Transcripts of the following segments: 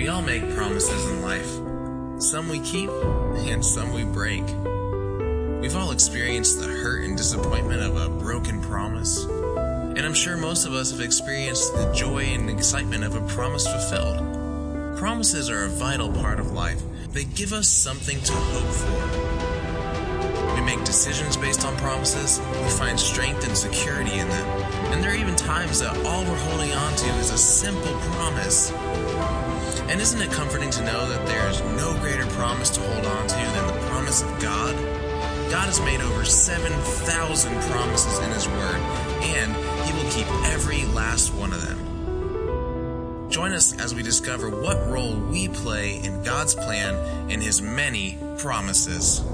We all make promises in life. Some we keep, and some we break. We've all experienced the hurt and disappointment of a broken promise. And I'm sure most of us have experienced the joy and excitement of a promise fulfilled. Promises are a vital part of life. They give us something to hope for. We make decisions based on promises. We find strength and security in them. And there are even times that all we're holding on to is a simple promise. And isn't it comforting to know that there's no greater promise to hold on to than the promise of God? God has made over 7,000 promises in His Word, and He will keep every last one of them. Join us as we discover what role we play in God's plan and His many promises.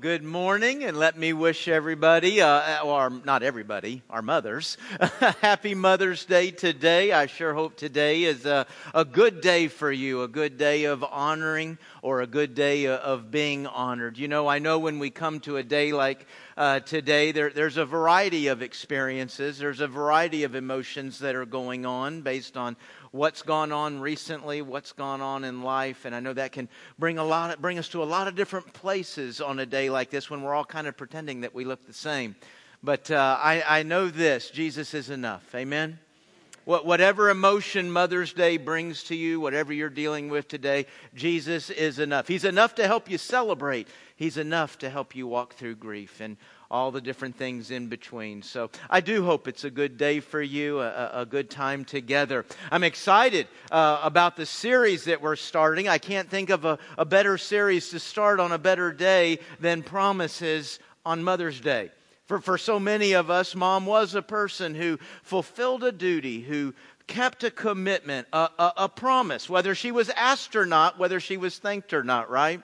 Good morning, and let me wish everybody, uh, or not everybody, our mothers, happy Mother's Day today. I sure hope today is a, a good day for you, a good day of honoring or a good day of being honored. You know, I know when we come to a day like uh, today, there, there's a variety of experiences, there's a variety of emotions that are going on based on what's gone on recently, what's gone on in life, and I know that can bring a lot, of, bring us to a lot of different places on a day like this when we're all kind of pretending that we look the same. But uh, I, I know this: Jesus is enough. Amen. Whatever emotion Mother's Day brings to you, whatever you're dealing with today, Jesus is enough. He's enough to help you celebrate. He's enough to help you walk through grief. And all the different things in between. So I do hope it's a good day for you, a, a good time together. I'm excited uh, about the series that we're starting. I can't think of a, a better series to start on a better day than Promises on Mother's Day. For, for so many of us, mom was a person who fulfilled a duty, who kept a commitment, a, a, a promise, whether she was asked or not, whether she was thanked or not, right?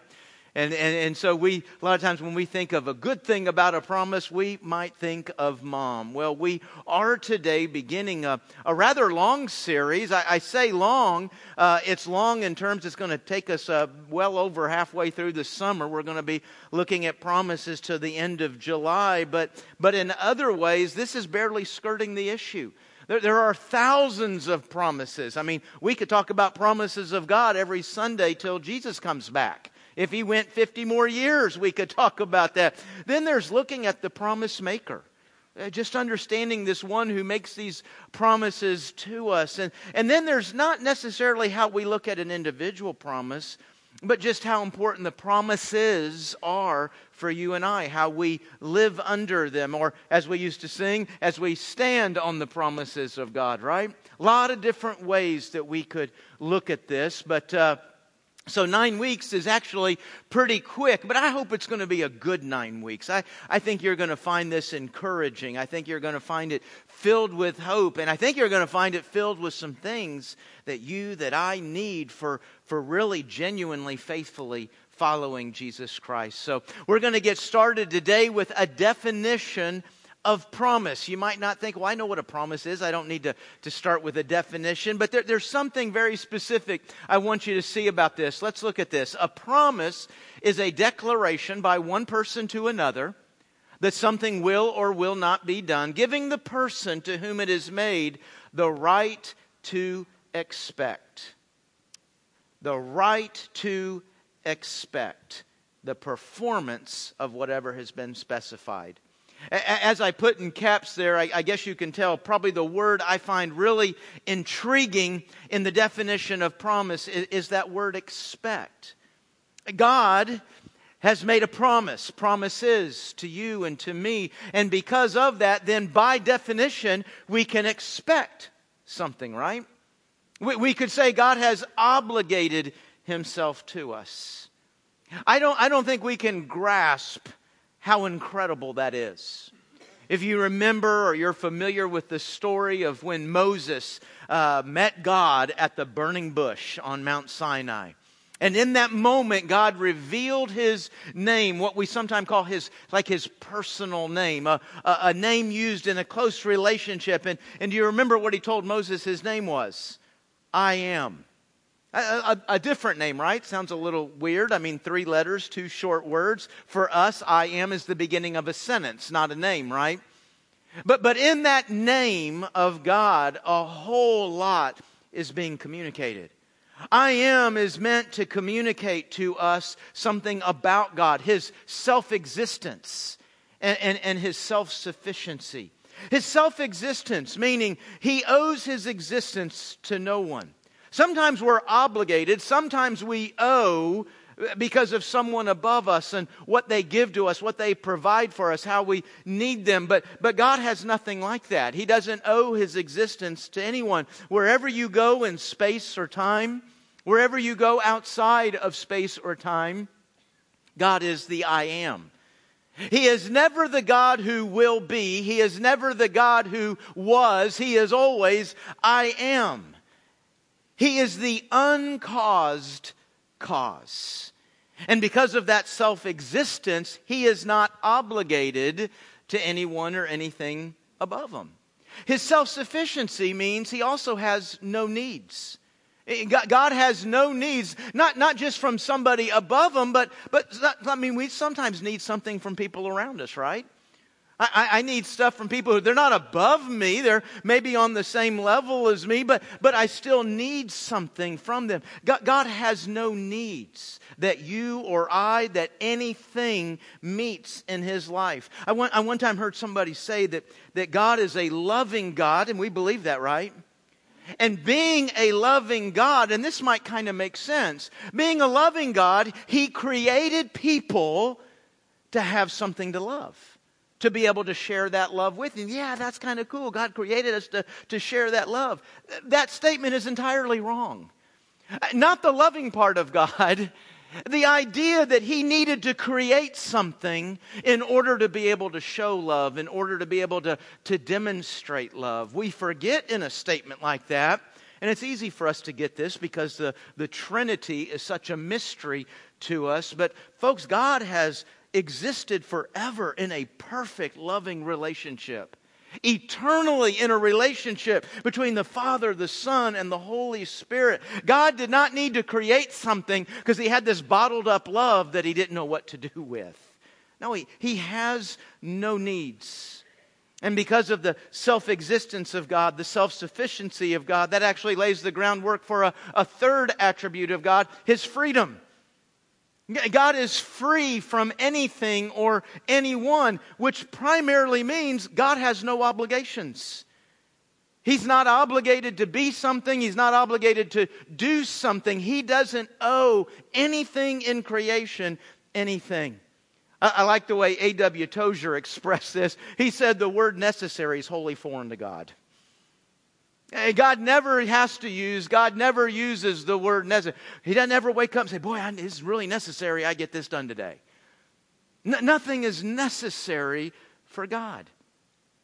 And, and, and so we, a lot of times when we think of a good thing about a promise, we might think of mom. Well, we are today beginning a, a rather long series. I, I say long. Uh, it's long in terms it's going to take us uh, well over halfway through the summer. We're going to be looking at promises to the end of July. But, but in other ways, this is barely skirting the issue. There, there are thousands of promises. I mean, we could talk about promises of God every Sunday till Jesus comes back. If he went 50 more years, we could talk about that. Then there's looking at the promise maker. Uh, just understanding this one who makes these promises to us. And, and then there's not necessarily how we look at an individual promise, but just how important the promises are for you and I, how we live under them, or as we used to sing, as we stand on the promises of God, right? A lot of different ways that we could look at this, but. Uh, so, nine weeks is actually pretty quick, but I hope it's going to be a good nine weeks. I, I think you're going to find this encouraging. I think you're going to find it filled with hope, and I think you're going to find it filled with some things that you, that I need for, for really genuinely, faithfully following Jesus Christ. So, we're going to get started today with a definition of promise. You might not think, well, I know what a promise is. I don't need to, to start with a definition, but there, there's something very specific I want you to see about this. Let's look at this. A promise is a declaration by one person to another that something will or will not be done, giving the person to whom it is made the right to expect. The right to expect the performance of whatever has been specified. As I put in caps there, I, guess you can tell probably the word I find really intriguing in the definition of promise is, that word expect. God has made a promise, promises to you and to me. And because of that, then by definition, we can expect something, right? We, we could say God has obligated himself to us. I don't, I don't think we can grasp how incredible that is. If you remember or you're familiar with the story of when Moses uh, met God at the burning bush on Mount Sinai. And in that moment, God revealed his name, what we sometimes call his, like his personal name, a, a, a name used in a close relationship. And, and do you remember what he told Moses his name was? I am. A, a, a, different name, right? Sounds a little weird. I mean, three letters, two short words. For us, I am is the beginning of a sentence, not a name, right? But, but in that name of God, a whole lot is being communicated. I am is meant to communicate to us something about God, His self existence and, and, and, His self sufficiency. His self existence, meaning He owes His existence to no one. Sometimes we're obligated, sometimes we owe because of someone above us and what they give to us, what they provide for us, how we need them. But, but God has nothing like that. He doesn't owe his existence to anyone. Wherever you go in space or time, wherever you go outside of space or time, God is the I am. He is never the God who will be. He is never the God who was. He is always I am. He is the uncaused cause. And because of that self existence, he is not obligated to anyone or anything above him. His self sufficiency means he also has no needs. Eh, God has no needs, not, not just from somebody above him, but, but I mean, we sometimes need something from people around us, right? I, I, need stuff from people who they're not above me. They're maybe on the same level as me, but, but I still need something from them. God, God has no needs that you or I, that anything meets in his life. I one, I one time heard somebody say that, that God is a loving God, and we believe that, right? And being a loving God, and this might kind of make sense, being a loving God, He created people to have something to love to be able to share that love with you. Yeah, that's kind of cool. God created us to, to share that love. That statement is entirely wrong. Not the loving part of God. The idea that he needed to create something in order to be able to show love, in order to be able to, to demonstrate love. We forget in a statement like that, and it's easy for us to get this because the, the Trinity is such a mystery to us. But, folks, God has existed forever in a perfect, loving relationship. Eternally in a relationship between the Father, the Son, and the Holy Spirit. God did not need to create something because He had this bottled up love that He didn't know what to do with. No, He, he has no needs. And because of the self existence of God, the self sufficiency of God, that actually lays the groundwork for a, a third attribute of God His freedom. God is free from anything or anyone, which primarily means God has no obligations. He's not obligated to be something. He's not obligated to do something. He doesn't owe anything in creation anything. I, I like the way A.W. Tozer expressed this. He said the word necessary is wholly foreign to God. God never has to use, God never uses the word necessary. He doesn't ever wake up and say, Boy, it's really necessary I get this done today. nothing is necessary for God.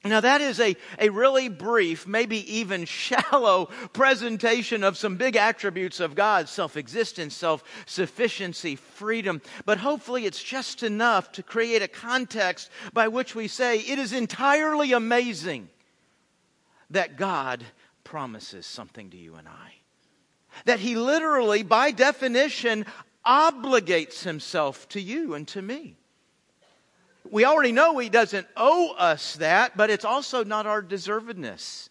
Now, that is a, a really brief, maybe even shallow presentation of some big attributes of God self existence, self sufficiency, freedom. But hopefully, it's just enough to create a context by which we say it is entirely amazing that God promises something to you and I. That he literally, by definition, obligates himself to you and to me. We already know he doesn't owe us that, but it's also not our deservedness.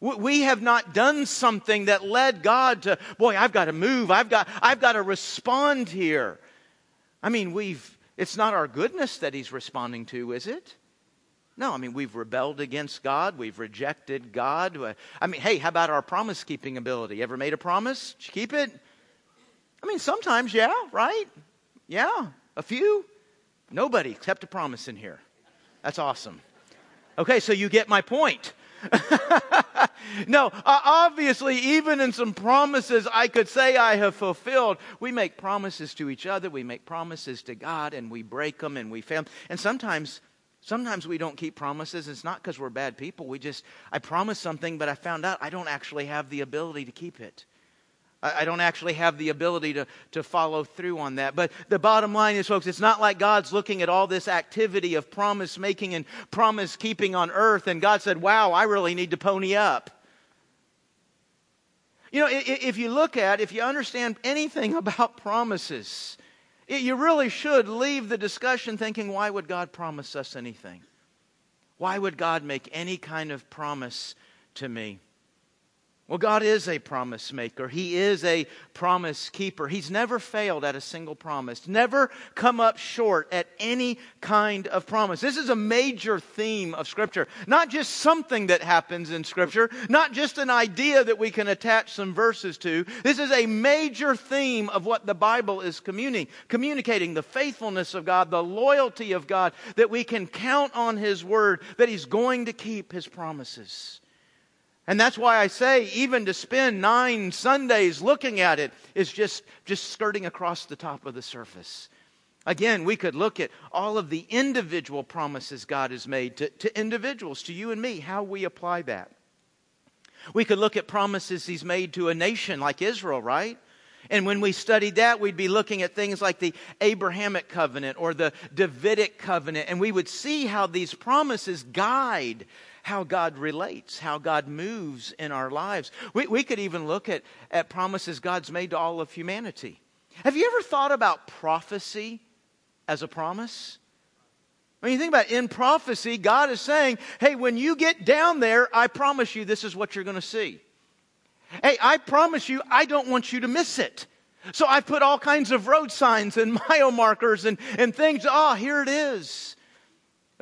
We have not done something that led God to, boy, I've got to move. I've got, I've got to respond here. I mean, we've, it's not our goodness that he's responding to, is it? No, I mean, we've rebelled against God. We've rejected God. I mean, hey, how about our promise keeping ability? Ever made a promise? Did you keep it? I mean, sometimes, yeah, right? Yeah, a few. Nobody kept a promise in here. That's awesome. Okay, so you get my point. no, uh, obviously, even in some promises I could say I have fulfilled, we make promises to each other, we make promises to God, and we break them and we fail. And sometimes Sometimes we don't keep promises. It's not because we're bad people. We just, I promised something, but I found out I don't actually have the ability to keep it. I, I don't actually have the ability to, to follow through on that. But the bottom line is, folks, it's not like God's looking at all this activity of promise making and promise keeping on earth, and God said, wow, I really need to pony up. You know, if you look at, if you understand anything about promises, you really should leave the discussion thinking, why would God promise us anything? Why would God make any kind of promise to me? Well, God is a promise maker. He is a promise keeper. He's never failed at a single promise, never come up short at any kind of promise. This is a major theme of Scripture. Not just something that happens in Scripture, not just an idea that we can attach some verses to. This is a major theme of what the Bible is communing, communicating the faithfulness of God, the loyalty of God, that we can count on His Word, that He's going to keep His promises. And that's why I say, even to spend nine Sundays looking at it is just, just skirting across the top of the surface. Again, we could look at all of the individual promises God has made to, to individuals, to you and me, how we apply that. We could look at promises He's made to a nation like Israel, right? And when we studied that, we'd be looking at things like the Abrahamic covenant or the Davidic covenant, and we would see how these promises guide how God relates, how God moves in our lives. We, we could even look at, at promises God's made to all of humanity. Have you ever thought about prophecy as a promise? When you think about it, in prophecy, God is saying, hey, when you get down there, I promise you this is what you're going to see. Hey, I promise you, I don't want you to miss it. So I've put all kinds of road signs and mile markers and, and things. Ah, oh, here it is.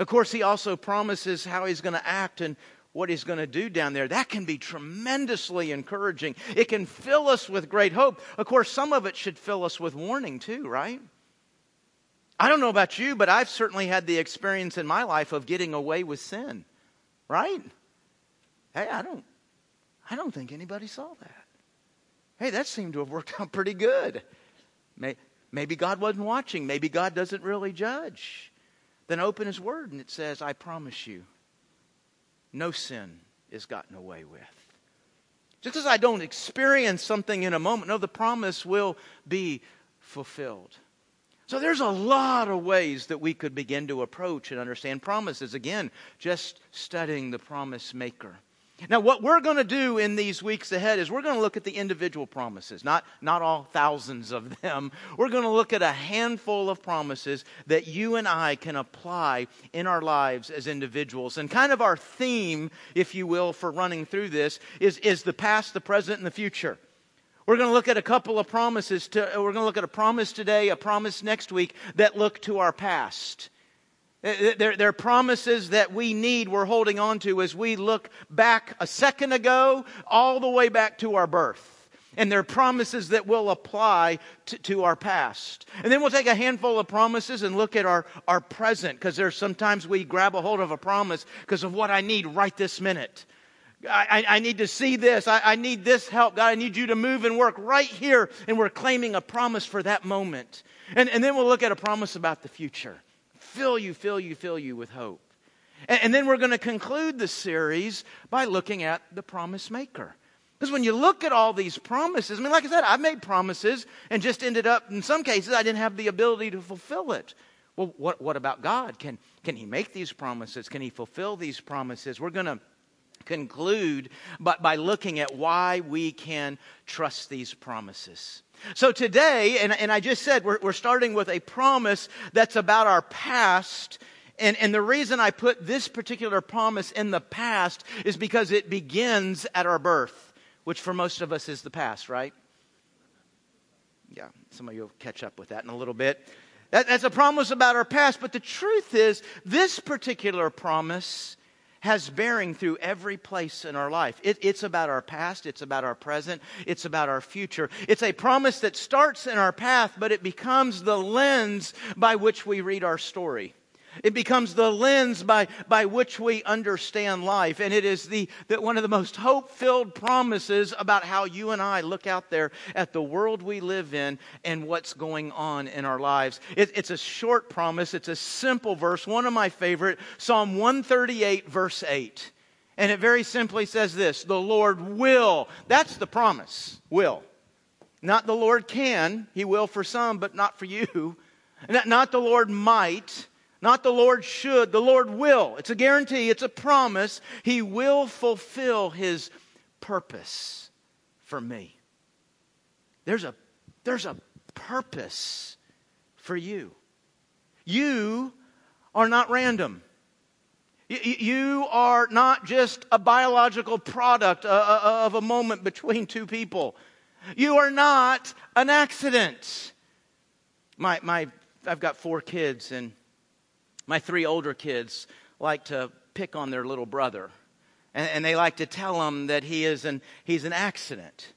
Of course, he also promises how he's going to act and what he's going to do down there. That can be tremendously encouraging. It can fill us with great hope. Of course, some of it should fill us with warning too, right? I don't know about you, but I've certainly had the experience in my life of getting away with sin, right? Hey, I don't, I don't think anybody saw that. Hey, that seemed to have worked out pretty good. Maybe God wasn't watching. Maybe God doesn't really judge. Then open His Word and it says, I promise you, no sin is gotten away with. Just as I don't experience something in a moment, no, the promise will be fulfilled. So there's a lot of ways that we could begin to approach and understand promises. Again, just studying the promise maker. Now, what we're going to do in these weeks ahead is we're going to look at the individual promises, not, not all thousands of them. We're going to look at a handful of promises that you and I can apply in our lives as individuals. And kind of our theme, if you will, for running through this is, is the past, the present, and the future. We're going to look at a couple of promises. To, we're going to look at a promise today, a promise next week that look to our past. They're, they're, promises that we need, we're holding on to as we look back a second ago, all the way back to our birth. And they're promises that will apply to, to our past. And then we'll take a handful of promises and look at our, our present, because there's sometimes we grab a hold of a promise because of what I need right this minute. I, I, need to see this. I, I need this help. God, I need you to move and work right here. And we're claiming a promise for that moment. And, and then we'll look at a promise about the future fill you, fill you, fill you with hope. And, and then we're going to conclude the series by looking at the promise maker. Because when you look at all these promises, I mean, like I said, I've made promises and just ended up, in some cases, I didn't have the ability to fulfill it. Well, what, what about God? Can, can He make these promises? Can He fulfill these promises? We're going to conclude but by looking at why we can trust these promises. So today, and, and I just said, we're, we're starting with a promise that's about our past. And, and the reason I put this particular promise in the past is because it begins at our birth, which for most of us is the past, right? Yeah, some of you will catch up with that in a little bit. That, that's a promise about our past, but the truth is, this particular promise has bearing through every place in our life. It, it's about our past, it's about our present, it's about our future. It's a promise that starts in our path, but it becomes the lens by which we read our story. It becomes the lens by, by which we understand life. And it is the, the one of the most hope filled promises about how you and I look out there at the world we live in and what's going on in our lives. It, it's a short promise, it's a simple verse, one of my favorite Psalm 138, verse 8. And it very simply says this The Lord will. That's the promise. Will. Not the Lord can. He will for some, but not for you. Not, not the Lord might not the Lord should, the Lord will. It's a guarantee, it's a promise. He will fulfill His purpose for me. There's a, there's a purpose for you. You are not random. You are not just a biological product uh, uh, of a moment between two people. You are not an accident. My, my, I've got four kids, and my three older kids like to pick on their little brother. And, and they like to tell him that he is an, he's an accident.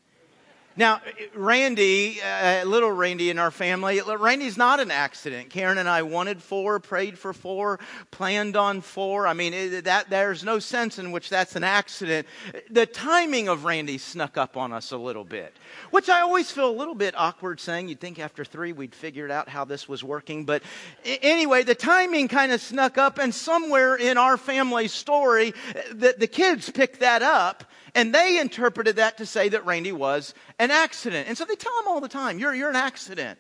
Now, Randy, uh, little Randy in our family, Randy's not an accident. Karen and I wanted four, prayed for four, planned on four. I mean, it, that there's no sense in which that's an accident. The timing of Randy snuck up on us a little bit, which I always feel a little bit awkward saying. You'd think after three we'd figured out how this was working, but anyway, the timing kind of snuck up, and somewhere in our family story, the, the kids picked that up and they interpreted that to say that Randy was an accident. And so they tell him all the time, you're, you're an accident.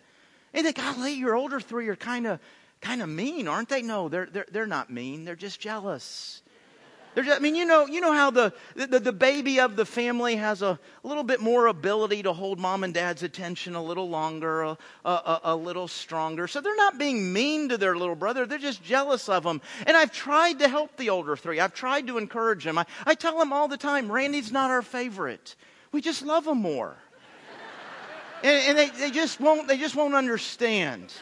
And they think, golly, your older three are kind of kind of mean, aren't they? No, they're, they're, they're not mean. They're just jealous. Just, I mean, you know, you know how the, the, the baby of the family has a, a, little bit more ability to hold mom and dad's attention a little longer, a, a, a, little stronger. So they're not being mean to their little brother. They're just jealous of him. And I've tried to help the older three. I've tried to encourage them. I, I tell them all the time, Randy's not our favorite. We just love him more. and, and they, they just won't, they just won't understand.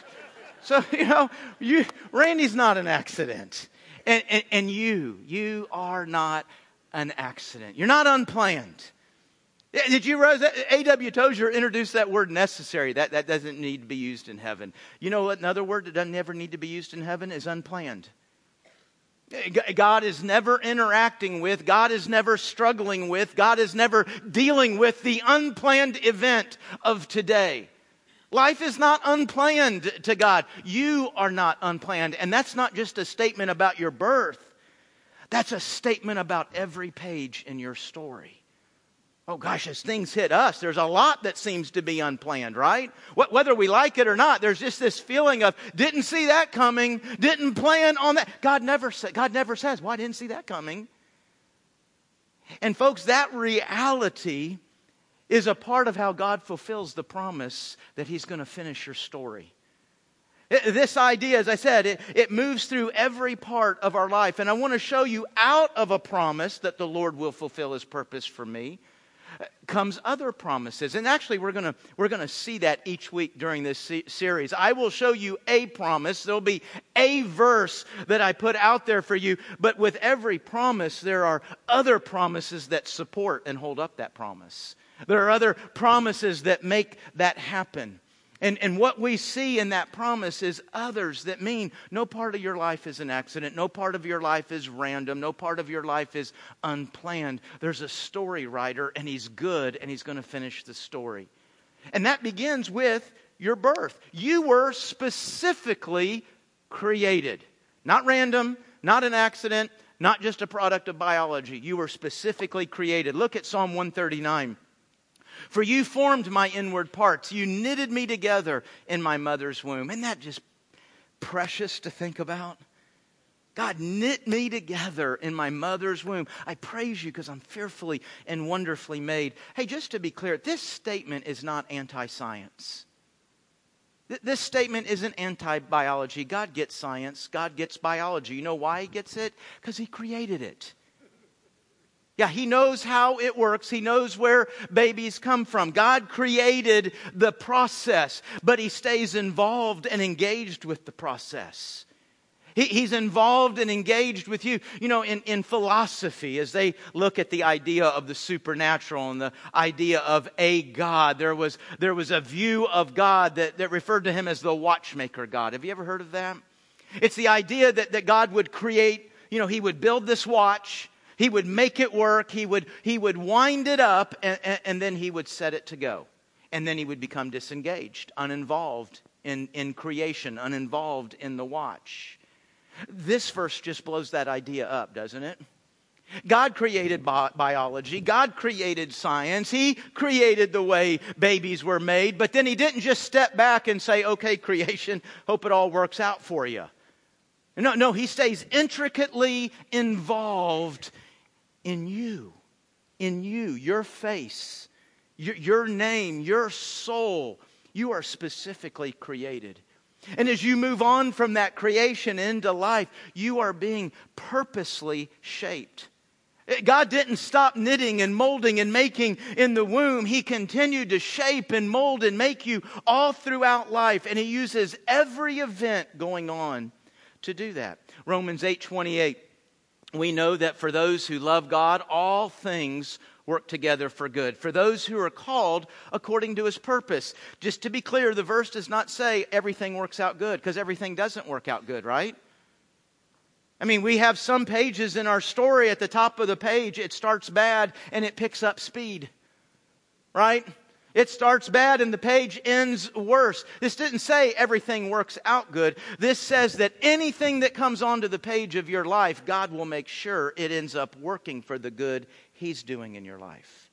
So, you know, you, Randy's not an accident. And, and, and you, you are not an accident. You're not unplanned. Did you realize that A.W. Tozer introduced that word necessary? That, that doesn't need to be used in heaven. You know what another word that doesn't ever need to be used in heaven is unplanned. God is never interacting with, God is never struggling with, God is never dealing with the unplanned event of today. Life is not unplanned to God. You are not unplanned. And that's not just a statement about your birth, that's a statement about every page in your story. Oh gosh, as things hit us, there's a lot that seems to be unplanned, right? Whether we like it or not, there's just this feeling of didn't see that coming, didn't plan on that. God never sa- God never says, "Well, I didn't see that coming." And folks, that reality is a part of how God fulfills the promise that He's going to finish your story. This idea, as I said, it, it moves through every part of our life. And I want to show you out of a promise that the Lord will fulfill His purpose for me uh, comes other promises. And actually, we're going to we're to see that each week during this se- series. I will show you a promise. There'll be a verse that I put out there for you. But with every promise, there are other promises that support and hold up that promise. There are other promises that make that happen. And, and what we see in that promise is others that mean no part of your life is an accident, no part of your life is random, no part of your life is unplanned. There's a story writer, and he's good, and he's going to finish the story. And that begins with your birth. You were specifically created, not random, not an accident, not just a product of biology. You were specifically created. Look at Psalm 139. For you formed my inward parts. You knitted me together in my mother's womb. Isn't that just precious to think about? God knit me together in my mother's womb. I praise you because I'm fearfully and wonderfully made. Hey, just to be clear, this statement is not anti science. This statement isn't anti biology. God gets science, God gets biology. You know why He gets it? Because He created it. Yeah, he knows how it works. He knows where babies come from. God created the process, but he stays involved and engaged with the process. He, he's involved and engaged with you. You know, in, in philosophy, as they look at the idea of the supernatural and the idea of a God, there was, there was a view of God that, that referred to him as the watchmaker God. Have you ever heard of that? It's the idea that, that God would create, you know, he would build this watch he would make it work. He would, he would wind it up and, and, and then he would set it to go. And then he would become disengaged, uninvolved in, in creation, uninvolved in the watch. This verse just blows that idea up, doesn't it? God created bi- biology. God created science. He created the way babies were made. But then He didn't just step back and say, okay, creation, hope it all works out for you. No, no, He stays intricately involved in you, in you, your face, your, your name, your soul. You are specifically created. And as you move on from that creation into life, you are being purposely shaped. God didn't stop knitting and molding and making in the womb. He continued to shape and mold and make you all throughout life. And He uses every event going on to do that. Romans 8 28. We know that for those who love God, all things work together for good. For those who are called according to his purpose. Just to be clear, the verse does not say everything works out good, because everything doesn't work out good, right? I mean, we have some pages in our story at the top of the page, it starts bad and it picks up speed, right? It starts bad and the page ends worse. This didn't say everything works out good. This says that anything that comes onto the page of your life, God will make sure it ends up working for the good He's doing in your life.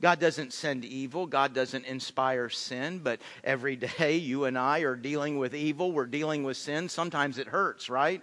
God doesn't send evil. God doesn't inspire sin, but every day you and I are dealing with evil. We're dealing with sin. Sometimes it hurts, right?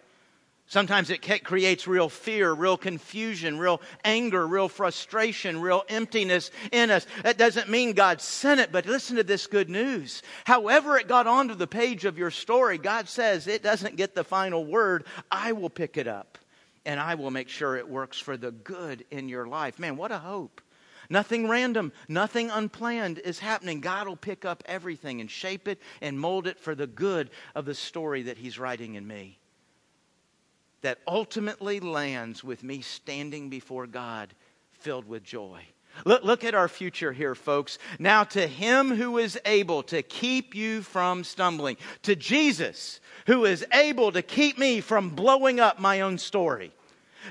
Sometimes it creates real fear, real confusion, real anger, real frustration, real emptiness in us. That doesn't mean God sent it, but listen to this good news. However, it got onto the page of your story, God says it doesn't get the final word. I will pick it up and I will make sure it works for the good in your life. Man, what a hope. Nothing random, nothing unplanned is happening. God will pick up everything and shape it and mold it for the good of the story that He's writing in me. That ultimately lands with me standing before God filled with joy. Look, look, at our future here, folks. Now, to him who is able to keep you from stumbling, to Jesus who is able to keep me from blowing up my own story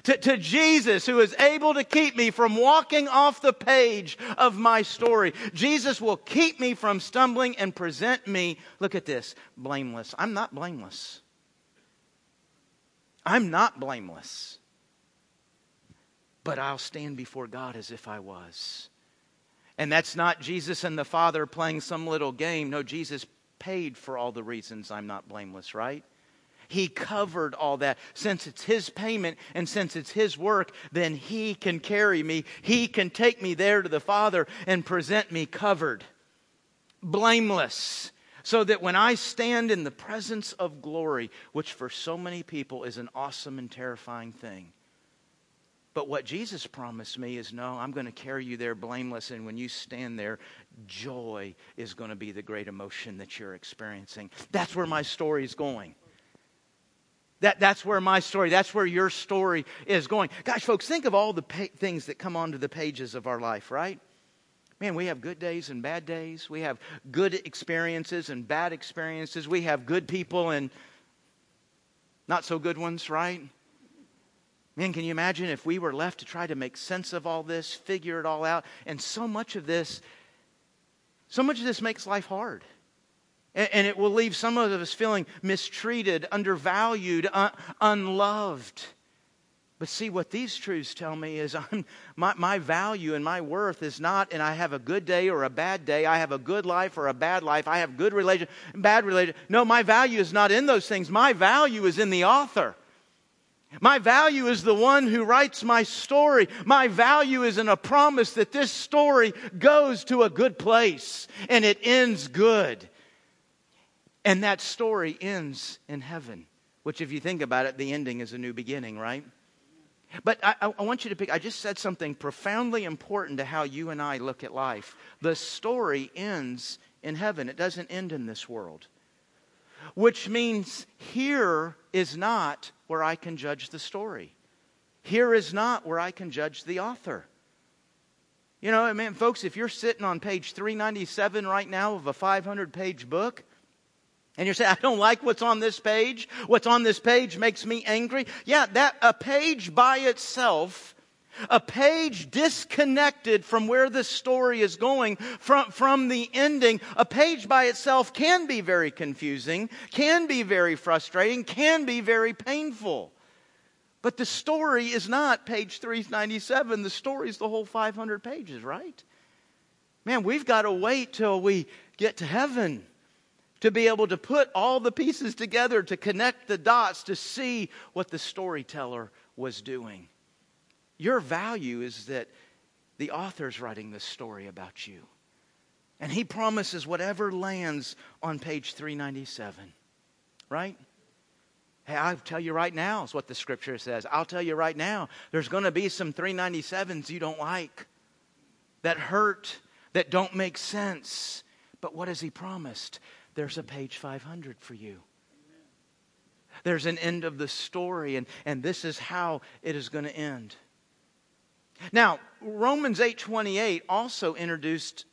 to, to Jesus, who is able to keep me from walking off the page of my story. Jesus will keep me from stumbling and present me, look at this, blameless. I'm not blameless. I'm not blameless. But I'll stand before God as if I was. And that's not Jesus and the Father playing some little game. No, Jesus paid for all the reasons I'm not blameless, right? He covered all that. Since it's His payment and since it's His work, then He can carry me. He can take me there to the Father and present me covered, blameless, so that when I stand in the presence of glory, which for so many people is an awesome and terrifying thing. But what Jesus promised me is no, I'm going to carry you there blameless. And when you stand there, joy is going to be the great emotion that you're experiencing. That's where my story is going. That, that's where my story, that's where your story is going. Gosh, folks, think of all the pa- things that come onto the pages of our life, right? Man, we have good days and bad days. We have good experiences and bad experiences. We have good people and not so good ones, right? Man, can you imagine if we were left to try to make sense of all this, figure it all out? And so much of this, so much of this makes life hard. And it will leave some of us feeling mistreated, undervalued, un- unloved. But see, what these truths tell me is I'm, my, my value and my worth is not, and I have a good day or a bad day. I have a good life or a bad life. I have good relation, bad relation. No, my value is not in those things. My value is in the author. My value is the one who writes my story. My value is in a promise that this story goes to a good place and it ends good. And that story ends in heaven, which, if you think about it, the ending is a new beginning, right? But I, I, want you to pick, I just said something profoundly important to how you and I look at life. The story ends in heaven, it doesn't end in this world. Which means here is not where I can judge the story. Here is not where I can judge the author. You know, I mean, folks, if you're sitting on page 397 right now of a 500 page book, and you're saying, I don't like what's on this page. What's on this page makes me angry. Yeah, that, a page by itself, a page disconnected from where the story is going, from, from the ending, a page by itself can be very confusing, can be very frustrating, can be very painful. But the story is not page 397. The story is the whole 500 pages, right? Man, we've got to wait till we get to heaven to be able to put all the pieces together, to connect the dots, to see what the storyteller was doing. Your value is that the author's writing this story about you. And he promises whatever lands on page 397. Right? Hey, I'll tell you right now, is what the scripture says. I'll tell you right now, there's going to be some 397s you don't like that hurt, that don't make sense. But what has he promised? There's a page 500 for you. There's an end of the story, and, and this is how it is going to end. Now, Romans 8:28 also introduced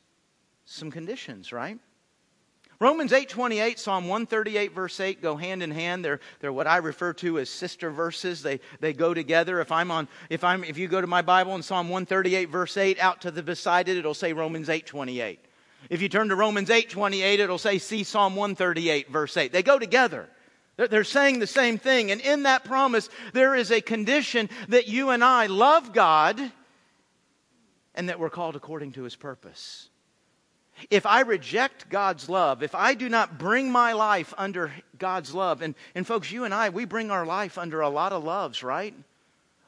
some conditions, right? Romans 8:28, Psalm 138 verse 8 go hand in hand. They're, they're what I refer to as sister verses. They, they go together. If I'm on if I'm if you go to my Bible in Psalm 138 verse 8 out to the beside it it'll say Romans 8:28. If you turn to Romans 8:28 it'll say see Psalm 138 verse 8. They go together. They're saying the same thing and in that promise there is a condition that you and I love God and that we're called according to his purpose. If I reject God's love, if I do not bring my life under God's love, and, and folks, you and I, we bring our life under a lot of loves, right?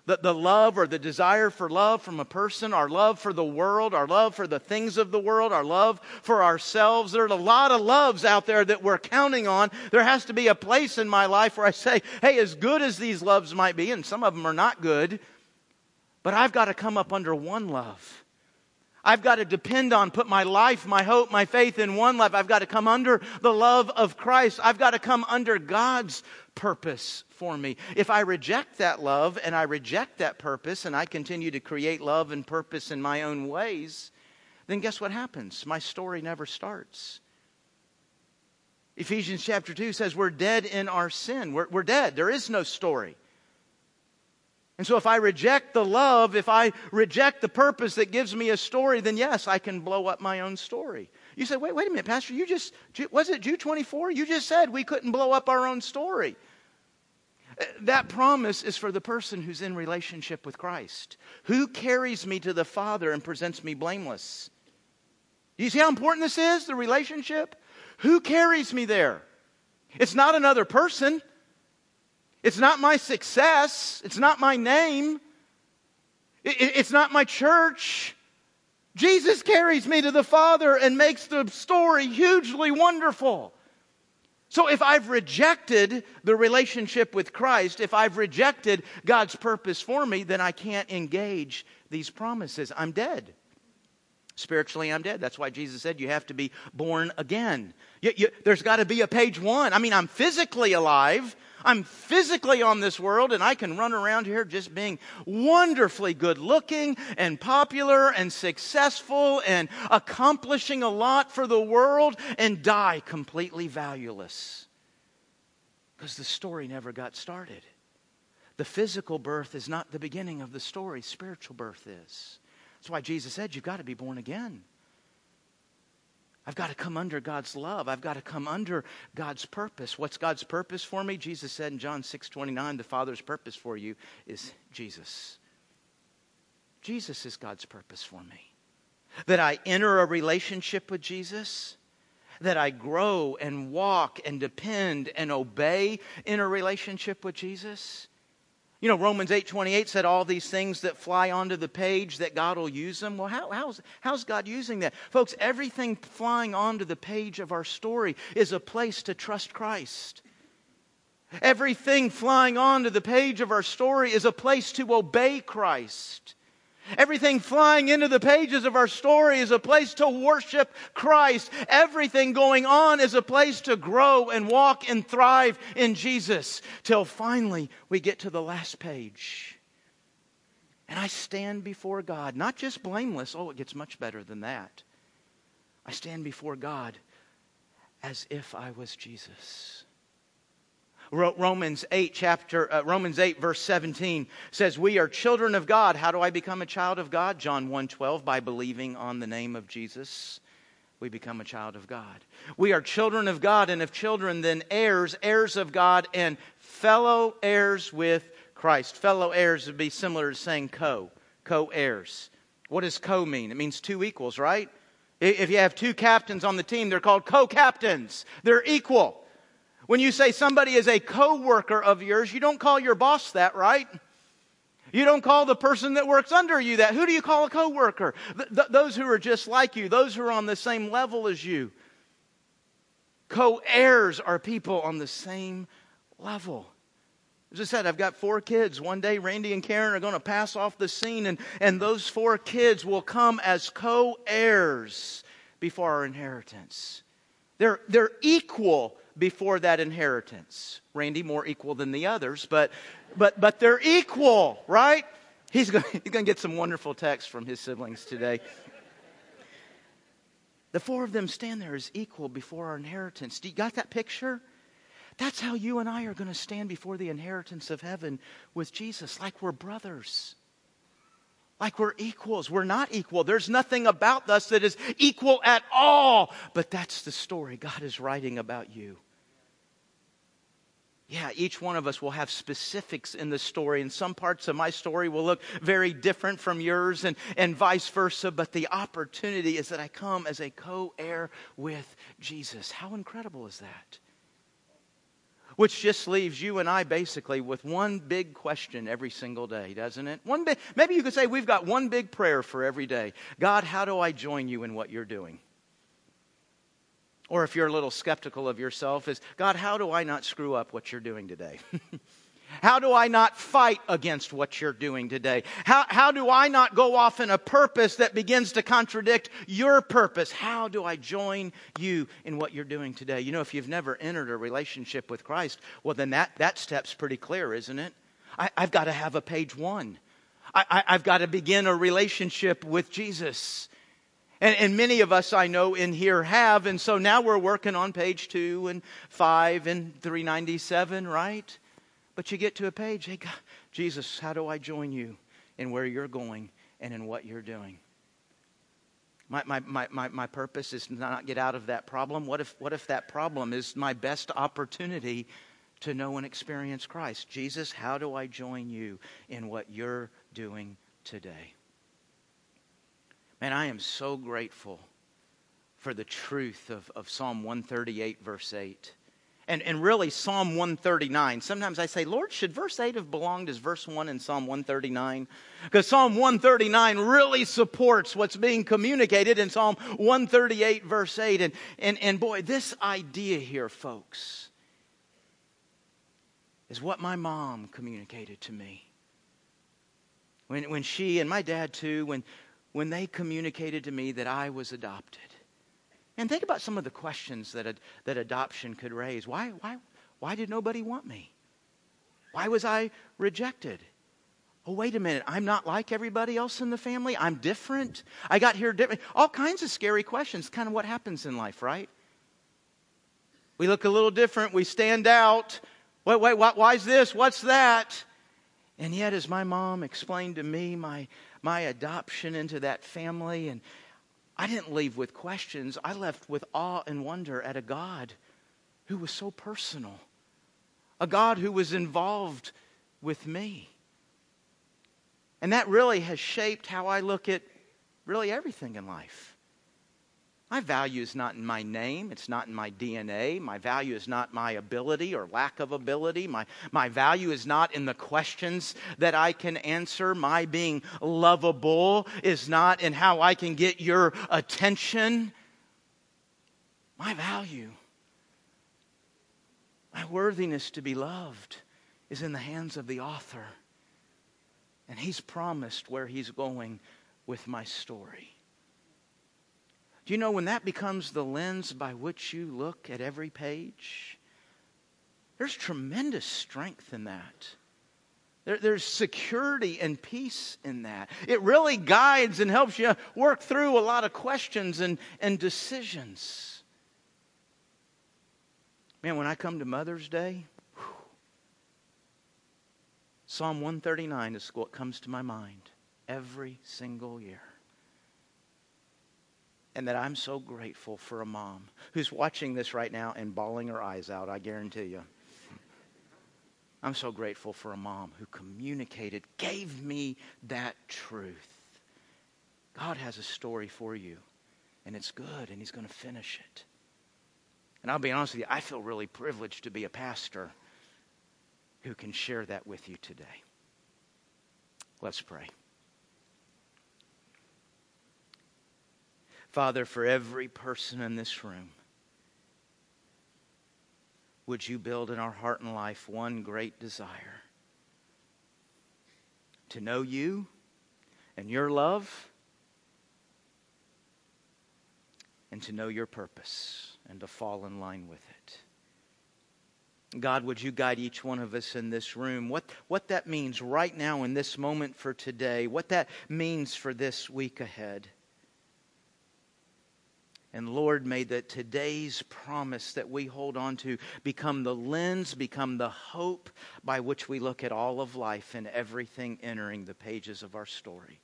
The, the love or the desire for love from a person, our love for the world, our love for the things of the world, our love for ourselves. There are a lot of loves out there that we're counting on. There has to be a place in my life where I say, hey, as good as these loves might be, and some of them are not good, but I've got to come up under one love I've got to depend on, put my life, my hope, my faith in one love. I've got to come under the love of Christ. I've got to come under God's purpose for me. If I reject that love and I reject that purpose and I continue to create love and purpose in my own ways, then guess what happens? My story never starts. Ephesians chapter 2 says we're dead in our sin. We're, we're dead. There is no story. And so if I reject the love, if I reject the purpose that gives me a story, then yes, I can blow up my own story. You say, wait, wait a minute, Pastor, you just, was it Jude 24? You just said we couldn't blow up our own story. Uh, that promise is for the person who's in relationship with Christ. Who carries me to the Father and presents me blameless? Do you see how important this is, the relationship? Who carries me there? It's not another person. It's not my success. It's not my name. It's not my church. Jesus carries me to the Father and makes the story hugely wonderful. So if I've rejected the relationship with Christ, if I've rejected God's purpose for me, then I can't engage these promises. I'm dead. Spiritually, I'm dead. That's why Jesus said you have to be born again. You, you, there's got to be a page one. I mean, I'm physically alive, I'm physically on this world and I can run around here just being wonderfully good looking and popular and successful and accomplishing a lot for the world and die completely valueless. Because the story never got started. The physical birth is not the beginning of the story, spiritual birth is. That's why Jesus said, You've got to be born again. I've got to come under God's love. I've got to come under God's purpose. What's God's purpose for me? Jesus said in John 6 29, the Father's purpose for you is Jesus. Jesus is God's purpose for me. That I enter a relationship with Jesus, that I grow and walk and depend and obey in a relationship with Jesus. You know, Romans 8.28 said all these things that fly onto the page that God will use them. Well, how, how's, how's God using that? Folks, everything flying onto the page of our story is a place to trust Christ. Everything flying onto the page of our story is a place to obey Christ. Everything flying into the pages of our story is a place to worship Christ. Everything going on is a place to grow and walk and thrive in Jesus till finally we get to the last page. And I stand before God, not just blameless. Oh, it gets much better than that. I stand before God as if I was Jesus. Romans 8 chapter uh, Romans 8 verse 17 says we are children of God. How do I become a child of God? John 1:12 by believing on the name of Jesus. We become a child of God. We are children of God and if children then heirs, heirs of God and fellow heirs with Christ. Fellow heirs would be similar to saying co, co-heirs. What does co mean? It means two equals, right? If you have two captains on the team, they're called co-captains. They're equal. When you say somebody is a co-worker of yours, you don't call your boss that, right? You don't call the person that works under you that. Who do you call a coworker? Th- th- those who are just like you, those who are on the same level as you. Co heirs are people on the same level. As I said, I've got four kids. One day, Randy and Karen are going to pass off the scene, and, and those four kids will come as co heirs before our inheritance. They're, they're equal before that inheritance. Randy more equal than the others, but, but, but they're equal, right? He's going, he's to get some wonderful texts from his siblings today. The four of them stand there as equal before our inheritance. Do you got that picture? That's how you and I are going to stand before the inheritance of heaven with Jesus, like we're brothers. Like we're equals. We're not equal. There's nothing about us that is equal at all. But that's the story God is writing about you. Yeah, each one of us will have specifics in the story, and some parts of my story will look very different from yours, and, and vice versa. But the opportunity is that I come as a co heir with Jesus. How incredible is that? Which just leaves you and I basically with one big question every single day, doesn't it? One big, maybe you could say we've got one big prayer for every day God, how do I join you in what you're doing? Or if you're a little skeptical of yourself, is God, how do I not screw up what you're doing today? How do I not fight against what you're doing today? How, how do I not go off in a purpose that begins to contradict your purpose? How do I join you in what you're doing today? You know, if you've never entered a relationship with Christ, well, then that, that step's pretty clear, isn't it? I, have got to have a page one. I, have got to begin a relationship with Jesus. And, and, many of us I know in here have, and so now we're working on page two and five and 397, right? But you get to a page, hey, God, Jesus, how do I join you in where you're going and in what you're doing? My, my, my, my, my purpose is to not get out of that problem. What if, what if that problem is my best opportunity to know and experience Christ? Jesus, how do I join you in what you're doing today? Man, I am so grateful for the truth of, of Psalm 138, verse 8. And, and really, Psalm 139. Sometimes I say, Lord, should verse 8 have belonged as verse 1 in Psalm 139? Because Psalm 139 really supports what's being communicated in Psalm 138, verse 8. And, and, and boy, this idea here, folks, is what my mom communicated to me. When, when she and my dad, too, when, when they communicated to me that I was adopted. And think about some of the questions that, that adoption could raise. Why, why, why did nobody want me? Why was I rejected? Oh, wait a minute. I'm not like everybody else in the family. I'm different. I got here different. All kinds of scary questions. Kind of what happens in life, right? We look a little different. We stand out. Wait, wait, why is this? What's that? And yet, as my mom explained to me my, my adoption into that family, and I didn't leave with questions. I left with awe and wonder at a God who was so personal, a God who was involved with me. And that really has shaped how I look at really everything in life. My value is not in my name. It's not in my DNA. My value is not my ability or lack of ability. My, my value is not in the questions that I can answer. My being lovable is not in how I can get your attention. My value, my worthiness to be loved is in the hands of the author. And he's promised where he's going with my story. Do you know when that becomes the lens by which you look at every page? There's tremendous strength in that. There, there's security and peace in that. It really guides and helps you work through a lot of questions and, and decisions. Man, when I come to Mother's Day, whew, Psalm 139 is what comes to my mind every single year and that I'm so grateful for a mom who's watching this right now and bawling her eyes out, I guarantee you. I'm so grateful for a mom who communicated, gave me that truth. God has a story for you, and it's good, and He's going to finish it. And I'll be honest with you, I feel really privileged to be a pastor who can share that with you today. Let's pray. Father, for every person in this room, would you build in our heart and life one great desire to know you and your love and to know your purpose and to fall in line with it. God, would you guide each one of us in this room? What, what that means right now in this moment for today, what that means for this week ahead. And Lord, may that today's promise that we hold on to become the lens, become the hope by which we look at all of life and everything entering the pages of our story.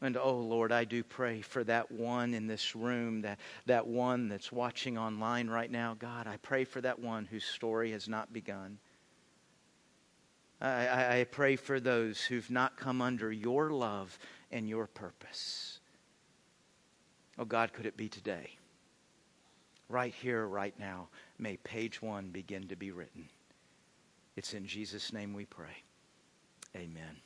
And oh Lord, I do pray for that one in this room, that, that one that's watching online right now. God, I pray for that one whose story has not begun. I, I pray for those who've not come under your love and your purpose. Oh God, could it be today? Right here, right now, may page one begin to be written. It's in Jesus' name we pray. Amen.